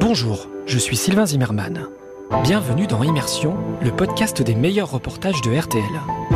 Bonjour, je suis Sylvain Zimmermann. Bienvenue dans Immersion, le podcast des meilleurs reportages de RTL.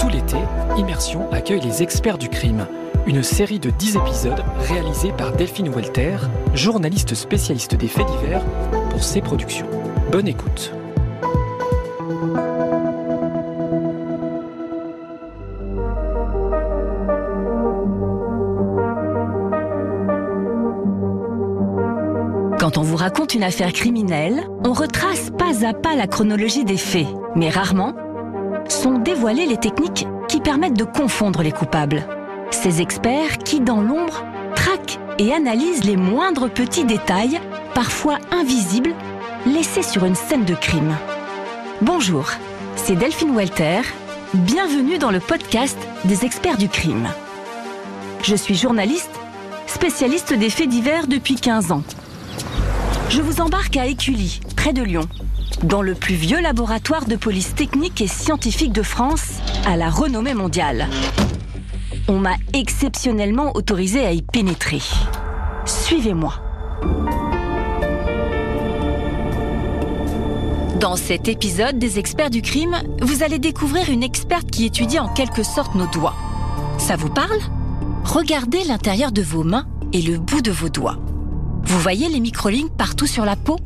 Tout l'été, Immersion accueille les experts du crime, une série de 10 épisodes réalisés par Delphine Walter, journaliste spécialiste des faits divers, pour ses productions. Bonne écoute. Quand on vous raconte une affaire criminelle, on retrace pas à pas la chronologie des faits, mais rarement sont dévoilées les techniques qui permettent de confondre les coupables. Ces experts qui, dans l'ombre, traquent et analysent les moindres petits détails, parfois invisibles, laissés sur une scène de crime. Bonjour, c'est Delphine Walter. Bienvenue dans le podcast des experts du crime. Je suis journaliste, spécialiste des faits divers depuis 15 ans. Je vous embarque à Écully, près de Lyon, dans le plus vieux laboratoire de police technique et scientifique de France, à la renommée mondiale. On m'a exceptionnellement autorisé à y pénétrer. Suivez-moi. Dans cet épisode des experts du crime, vous allez découvrir une experte qui étudie en quelque sorte nos doigts. Ça vous parle? Regardez l'intérieur de vos mains et le bout de vos doigts. Vous voyez les microlignes partout sur la peau?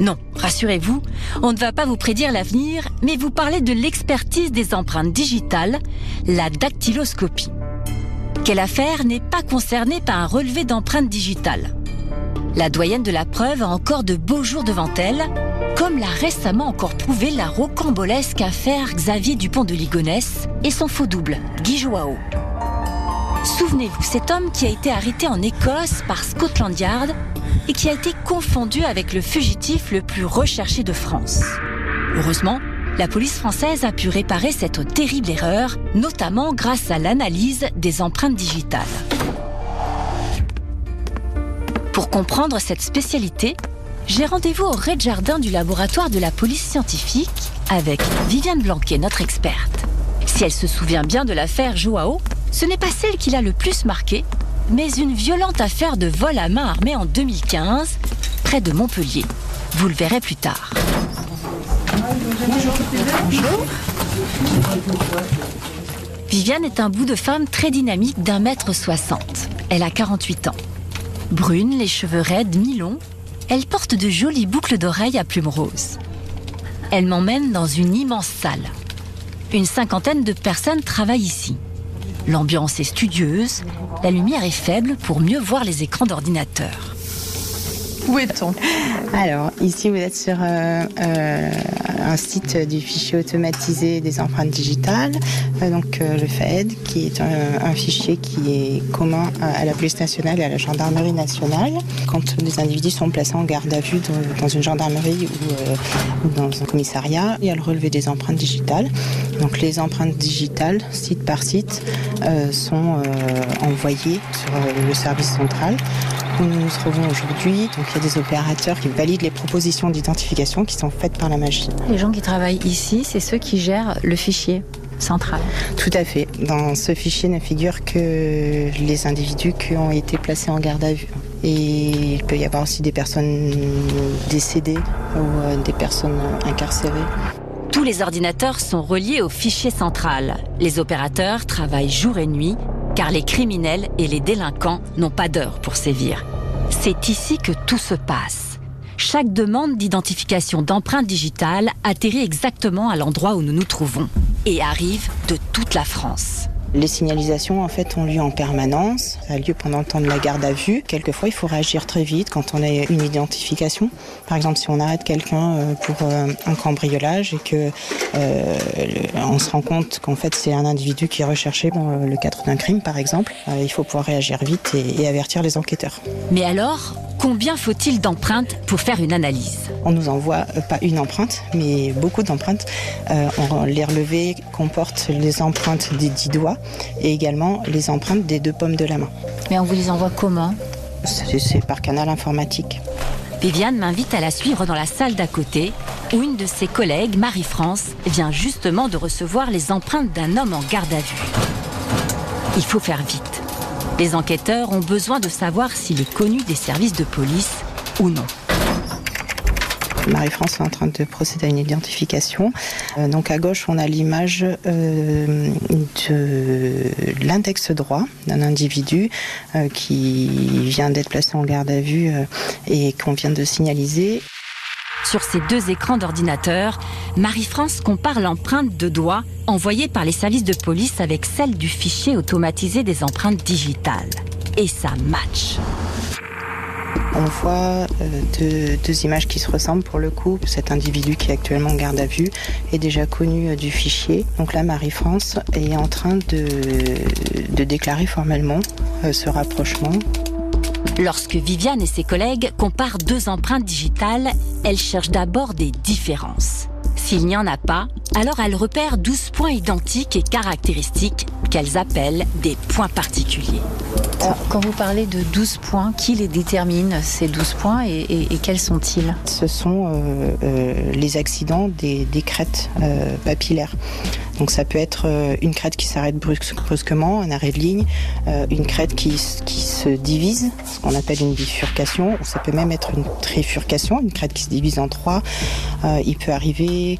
Non, rassurez-vous, on ne va pas vous prédire l'avenir, mais vous parler de l'expertise des empreintes digitales, la dactyloscopie. Quelle affaire n'est pas concernée par un relevé d'empreintes digitales? La doyenne de la preuve a encore de beaux jours devant elle, comme l'a récemment encore prouvé la rocambolesque affaire Xavier Dupont de Ligonnès et son faux double, Guy Joao. Souvenez-vous, cet homme qui a été arrêté en Écosse par Scotland Yard et qui a été confondu avec le fugitif le plus recherché de France. Heureusement, la police française a pu réparer cette terrible erreur, notamment grâce à l'analyse des empreintes digitales. Pour comprendre cette spécialité, j'ai rendez-vous au rez-de-jardin du laboratoire de la police scientifique avec Viviane Blanquet, notre experte. Si elle se souvient bien de l'affaire Joao, ce n'est pas celle qui l'a le plus marqué, mais une violente affaire de vol à main armée en 2015, près de Montpellier. Vous le verrez plus tard. Bonjour. Viviane est un bout de femme très dynamique d'un mètre soixante. Elle a 48 ans. Brune, les cheveux raides, mi-longs, elle porte de jolies boucles d'oreilles à plumes roses. Elle m'emmène dans une immense salle. Une cinquantaine de personnes travaillent ici. L'ambiance est studieuse, la lumière est faible pour mieux voir les écrans d'ordinateur. Où est-on? Alors, ici, vous êtes sur euh, euh, un site du fichier automatisé des empreintes digitales, euh, donc euh, le FED, qui est un, un, fichier qui est commun à la police nationale et à la gendarmerie nationale. Quand des individus sont placés en garde à vue dans, dans une gendarmerie ou, euh, ou, dans un commissariat, il y a le relevé des empreintes digitales. Donc les empreintes digitales, site par site, sont envoyées sur le service central où nous nous trouvons aujourd'hui. Donc il y a des opérateurs qui valident les propositions d'identification qui sont faites par la machine. Les gens qui travaillent ici, c'est ceux qui gèrent le fichier central. Tout à fait. Dans ce fichier ne figurent que les individus qui ont été placés en garde à vue. Et il peut y avoir aussi des personnes décédées ou des personnes incarcérées. Tous les ordinateurs sont reliés au fichier central. Les opérateurs travaillent jour et nuit car les criminels et les délinquants n'ont pas d'heure pour sévir. C'est ici que tout se passe. Chaque demande d'identification d'empreinte digitale atterrit exactement à l'endroit où nous nous trouvons et arrive de toute la France. Les signalisations en fait ont lieu en permanence, a lieu pendant le temps de la garde à vue. Quelquefois, il faut réagir très vite quand on a une identification. Par exemple, si on arrête quelqu'un pour un cambriolage et que euh, on se rend compte qu'en fait c'est un individu qui est recherché dans le cadre d'un crime, par exemple, euh, il faut pouvoir réagir vite et avertir les enquêteurs. Mais alors, combien faut-il d'empreintes pour faire une analyse? On nous envoie euh, pas une empreinte, mais beaucoup d'empreintes. Euh, les relevés comportent les empreintes des dix doigts et également les empreintes des deux pommes de la main. Mais on vous les envoie comment? C'est par canal informatique. Viviane m'invite à la suivre dans la salle d'à côté, où une de ses collègues, Marie-France, vient justement de recevoir les empreintes d'un homme en garde à vue. Il faut faire vite. Les enquêteurs ont besoin de savoir s'il est connu des services de police ou non. Marie-France est en train de procéder à une identification. Euh, donc à gauche, on a l'image euh, de l'index droit d'un individu euh, qui vient d'être placé en garde à vue et qu'on vient de signaliser. Sur ces deux écrans d'ordinateur, Marie-France compare l'empreinte de doigt envoyée par les services de police avec celle du fichier automatisé des empreintes digitales. Et ça match. On voit euh, deux, images qui se ressemblent pour le coup. Cet individu qui est actuellement en garde à vue est déjà connu euh, du fichier. Donc là, Marie-France est en train de, de déclarer formellement euh, ce rapprochement. Lorsque Viviane et ses collègues comparent deux empreintes digitales, elles cherchent d'abord des différences. S'il n'y en a pas, alors elles repèrent 12 points identiques et caractéristiques qu'elles appellent des points particuliers. quand vous parlez de 12 points, qui les détermine, ces 12 points, et, quels sont-ils? Ce sont euh, euh, les accidents des, crêtes euh, papillaires. Donc ça peut être une crête qui s'arrête brusquement, un arrêt de ligne, une crête qui, qui se divise, ce qu'on appelle une bifurcation, ou ça peut même être une trifurcation, une crête qui se divise en trois. il peut arriver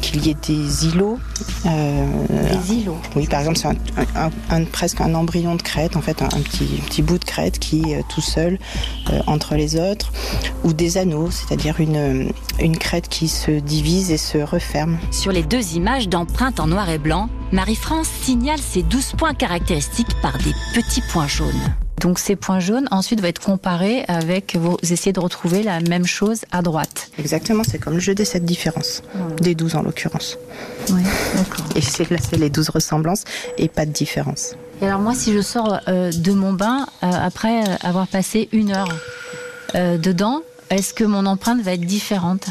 qu'il y ait des îlots. des îlots Oui, par exemple, c'est un, presque un embryon de crête, en fait, un, petit, petit bout de crête qui est tout seul euh, entre les autres, ou des anneaux, c'est-à-dire une, une crête qui se divise et se referme. Sur les deux images d'empreintes en noir et blanc, Marie-France signale ces 12 points caractéristiques par des petits points jaunes. Donc ces points jaunes ensuite vont être comparés avec vous essayez de retrouver la même chose à droite. Exactement, c'est comme le jeu des 7 différences, des 12 en l'occurrence. Oui, d'accord. Et c'est là c'est les 12 ressemblances et pas de différence. Et alors moi si je sors euh, de mon bain euh, après avoir passé une heure euh, dedans, est-ce que mon empreinte va être différente?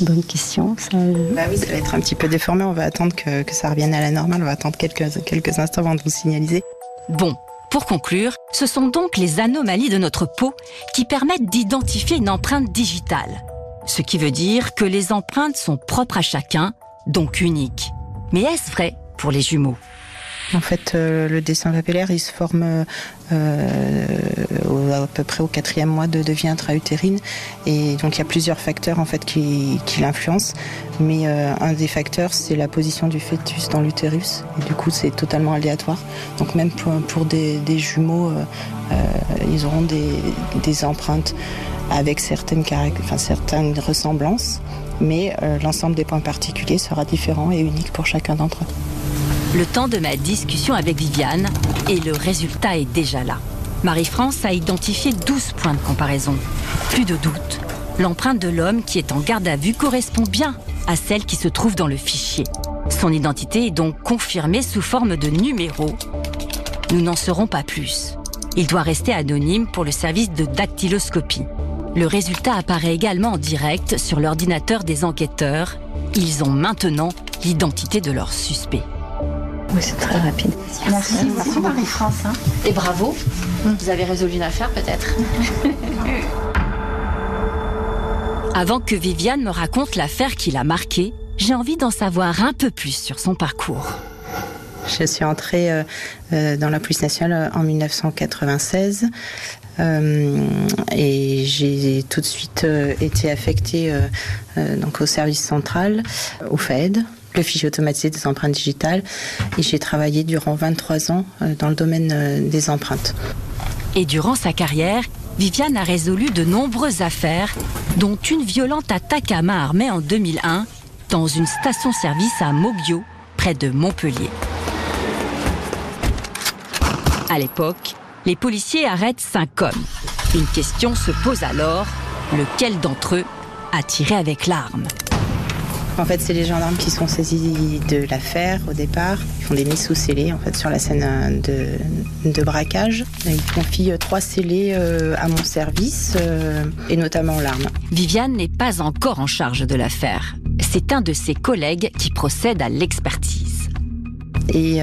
Bonne question. Ça... Bah oui, ça va être un petit peu déformé. On va attendre que, que ça revienne à la normale. On va attendre quelques, quelques instants avant de vous signaliser. Bon, pour conclure, ce sont donc les anomalies de notre peau qui permettent d'identifier une empreinte digitale. Ce qui veut dire que les empreintes sont propres à chacun, donc uniques. Mais est-ce vrai pour les jumeaux? En fait, euh, le dessin papillaire, il se forme euh, à peu près au quatrième mois de, vie intra-utérine. Et donc, il y a plusieurs facteurs en fait qui, l'influencent. Mais euh, un des facteurs, c'est la position du fœtus dans l'utérus. Et du coup, c'est totalement aléatoire. Donc, même pour, des, jumeaux, ils auront des, empreintes avec certaines, enfin, certaines ressemblances. Mais l'ensemble des points particuliers sera différent et unique pour chacun d'entre eux le temps de ma discussion avec Viviane et le résultat est déjà là. Marie-France a identifié 12 points de comparaison. Plus de doute, l'empreinte de l'homme qui est en garde à vue correspond bien à celle qui se trouve dans le fichier. Son identité est donc confirmée sous forme de numéro. Nous n'en saurons pas plus. Il doit rester anonyme pour le service de dactyloscopie. Le résultat apparaît également en direct sur l'ordinateur des enquêteurs. Ils ont maintenant l'identité de leur suspect. Oui, c'est très rapide. Merci, beaucoup Marie-France. Hein. Et bravo, vous avez résolu une affaire peut-être. Avant que Viviane me raconte l'affaire qui l'a marquée, j'ai envie d'en savoir un peu plus sur son parcours. Je suis entrée euh, euh, dans la police nationale en 1996 euh, et j'ai tout de suite été affectée donc au service central, au FED, le fichier automatisé des empreintes digitales. Et j'ai travaillé durant 23 ans euh, dans le domaine euh, des empreintes. Et durant sa carrière, Viviane a résolu de nombreuses affaires, dont une violente attaque à main armée en 2001 dans une station-service à Mobio, près de Montpellier. À l'époque, les policiers arrêtent cinq hommes. Une question se pose alors, lequel d'entre eux a tiré avec l'arme? En fait, c'est les gendarmes qui sont saisis de l'affaire au départ. Ils font des mises sous scellés en fait sur la scène euh, de, braquage. Ils confient euh, trois scellés euh, à mon service et notamment l'arme. Viviane n'est pas encore en charge de l'affaire. C'est un de ses collègues qui procède à l'expertise. Et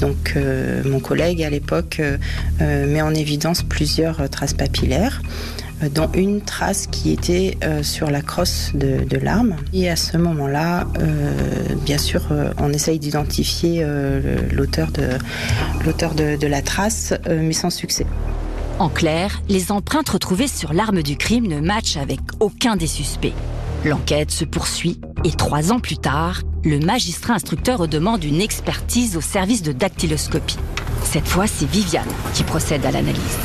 donc mon collègue à l'époque met en évidence plusieurs traces papillaires dont une trace qui était sur la crosse de, l'arme. Et à ce moment-là, bien sûr, on essaye d'identifier l'auteur de, de la trace, mais sans succès. En clair, les empreintes retrouvées sur l'arme du crime ne matchent avec aucun des suspects. L'enquête se poursuit et trois ans plus tard, le magistrat instructeur demande une expertise au service de dactyloscopie. Cette fois, c'est Viviane qui procède à l'analyse.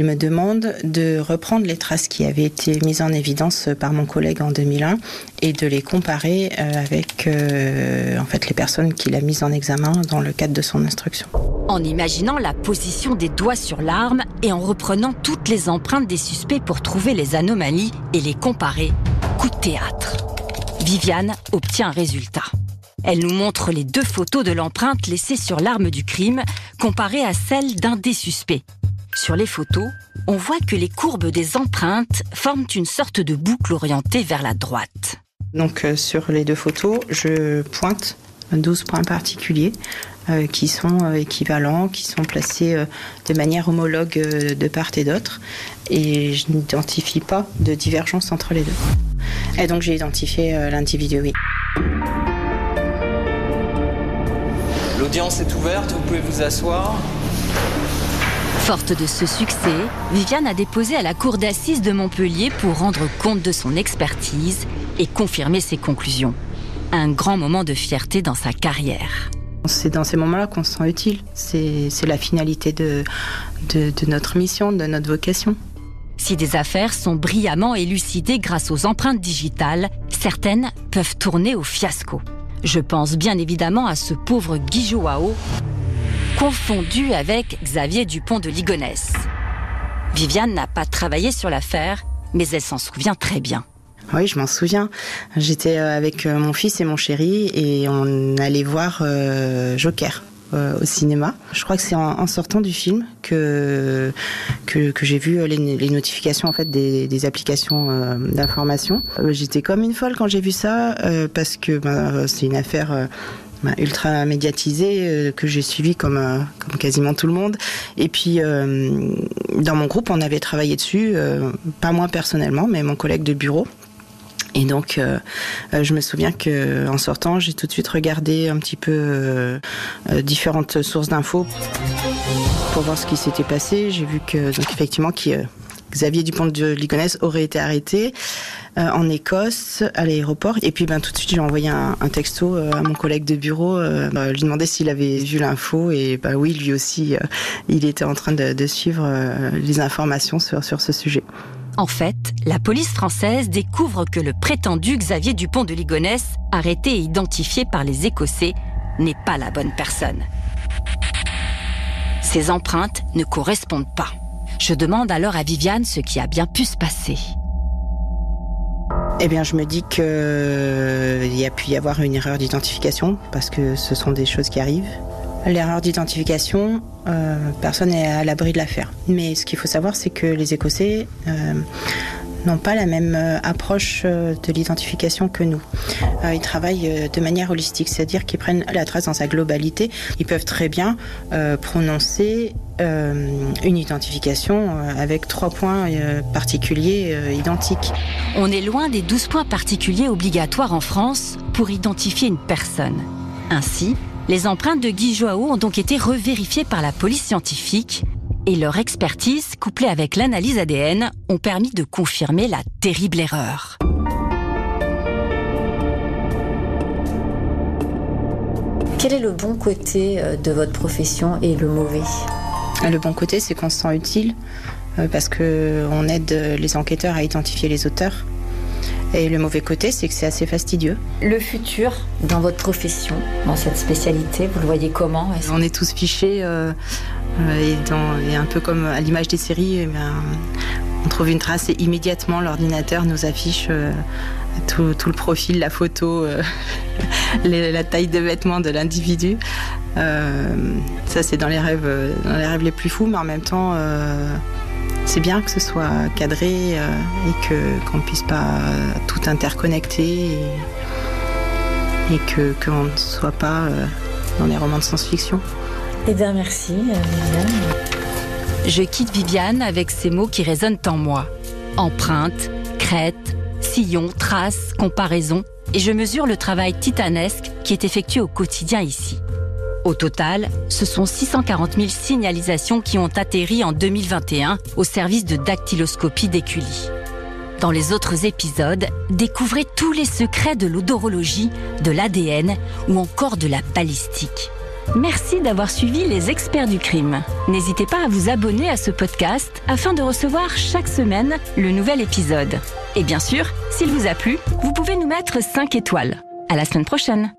Il me demande de reprendre les traces qui avaient été mises en évidence par mon collègue en 2001 et de les comparer euh, avec euh, en fait les personnes qu'il a mises en examen dans le cadre de son instruction. En imaginant la position des doigts sur l'arme et en reprenant toutes les empreintes des suspects pour trouver les anomalies et les comparer, coup de théâtre. Viviane obtient un résultat. Elle nous montre les deux photos de l'empreinte laissée sur l'arme du crime comparées à celle d'un des suspects. Sur les photos, on voit que les courbes des empreintes forment une sorte de boucle orientée vers la droite. Donc euh, sur les deux photos, je pointe 12 points particuliers euh, qui sont euh, équivalents, qui sont placés de manière homologue de part et d'autre. Et je n'identifie pas de divergence entre les deux. Et donc j'ai identifié l'individu, oui. L'audience est ouverte, vous pouvez vous asseoir. Forte de ce succès, Viviane a déposé à la cour d'assises de Montpellier pour rendre compte de son expertise et confirmer ses conclusions. Un grand moment de fierté dans sa carrière. C'est dans ces moments-là qu'on se sent utile. C'est la finalité de, de, de notre mission, de notre vocation. Si des affaires sont brillamment élucidées grâce aux empreintes digitales, certaines peuvent tourner au fiasco. Je pense bien évidemment à ce pauvre Guy Joao, confondu avec Xavier Dupont de Ligonnès. Viviane n'a pas travaillé sur l'affaire, mais elle s'en souvient très bien. Oui, je m'en souviens. J'étais euh, avec euh, mon fils et mon chéri et on allait voir euh, Joker. au cinéma. Je crois que c'est en, sortant du film que que, j'ai vu les, notifications en fait des, applications d'information. J'étais comme une folle quand j'ai vu ça parce que ben, c'est une affaire ultra médiatisé euh, que j'ai suivi comme euh, comme quasiment tout le monde. Et puis euh, dans mon groupe on avait travaillé dessus pas moi personnellement mais mon collègue de bureau. Et donc, je me souviens que en sortant, j'ai tout de suite regardé un petit peu différentes sources d'infos pour voir ce qui s'était passé. J'ai vu que, donc effectivement, qui Xavier Dupont de Ligonnès aurait été arrêté euh, en Écosse à l'aéroport. Et puis ben tout de suite j'ai envoyé un, texto euh, à mon collègue de bureau, euh, bah, lui demander s'il avait vu l'info et bah oui lui aussi il était en train de, suivre les informations sur, sur ce sujet. En fait, la police française découvre que le prétendu Xavier Dupont de Ligonnès, arrêté et identifié par les Écossais, n'est pas la bonne personne. Ses empreintes ne correspondent pas. Je demande alors à Viviane ce qui a bien pu se passer. Eh bien, je me dis qu'il euh, y a pu y avoir une erreur d'identification, parce que ce sont des choses qui arrivent. L'erreur d'identification, euh, personne n'est à l'abri de l'affaire. Mais ce qu'il faut savoir, c'est que les Écossais euh, n'ont pas la même euh, approche euh, de l'identification que nous. Euh, ils travaillent de manière holistique, c'est-à-dire qu'ils prennent la trace dans sa globalité. Ils peuvent très bien prononcer une identification avec trois points particuliers identiques. On est loin des 12 points particuliers obligatoires en France pour identifier une personne. Ainsi, les empreintes de Guy Joao ont donc été revérifiées par la police scientifique et leur expertise, couplée avec l'analyse ADN, ont permis de confirmer la terrible erreur. Quel est le bon côté euh, de votre profession et le mauvais? Ah, Le bon côté, c'est qu'on se sent utile euh, parce qu'on aide les enquêteurs à identifier les auteurs. Et le mauvais côté, c'est que c'est assez fastidieux. Le futur dans votre profession, dans cette spécialité, vous le voyez comment? On est tous fichés. Euh, euh, et, un peu comme à l'image des séries, eh on trouve une trace et immédiatement l'ordinateur nous affiche euh, tout, le profil, la photo, euh, la taille de vêtements de l'individu. ça, c'est dans les rêves, dans les rêves les plus fous, mais en même temps, c'est bien que ce soit cadré et que qu'on puisse pas tout interconnecter et, et que qu'on ne soit pas dans les romans de science-fiction. Eh bien, merci, Viviane. Je quitte Viviane avec ces mots qui résonnent en moi. Empreinte, crête, sillon, trace, comparaison, et je mesure le travail titanesque qui est effectué au quotidien ici. Au total, ce sont 640 000 signalisations qui ont atterri en 2021 au service de dactyloscopie d'Écully. Dans les autres épisodes, découvrez tous les secrets de l'odorologie, de l'ADN ou encore de la balistique. Merci d'avoir suivi les experts du crime. N'hésitez pas à vous abonner à ce podcast afin de recevoir chaque semaine le nouvel épisode. Et bien sûr, s'il vous a plu, vous pouvez nous mettre 5 étoiles. À la semaine prochaine.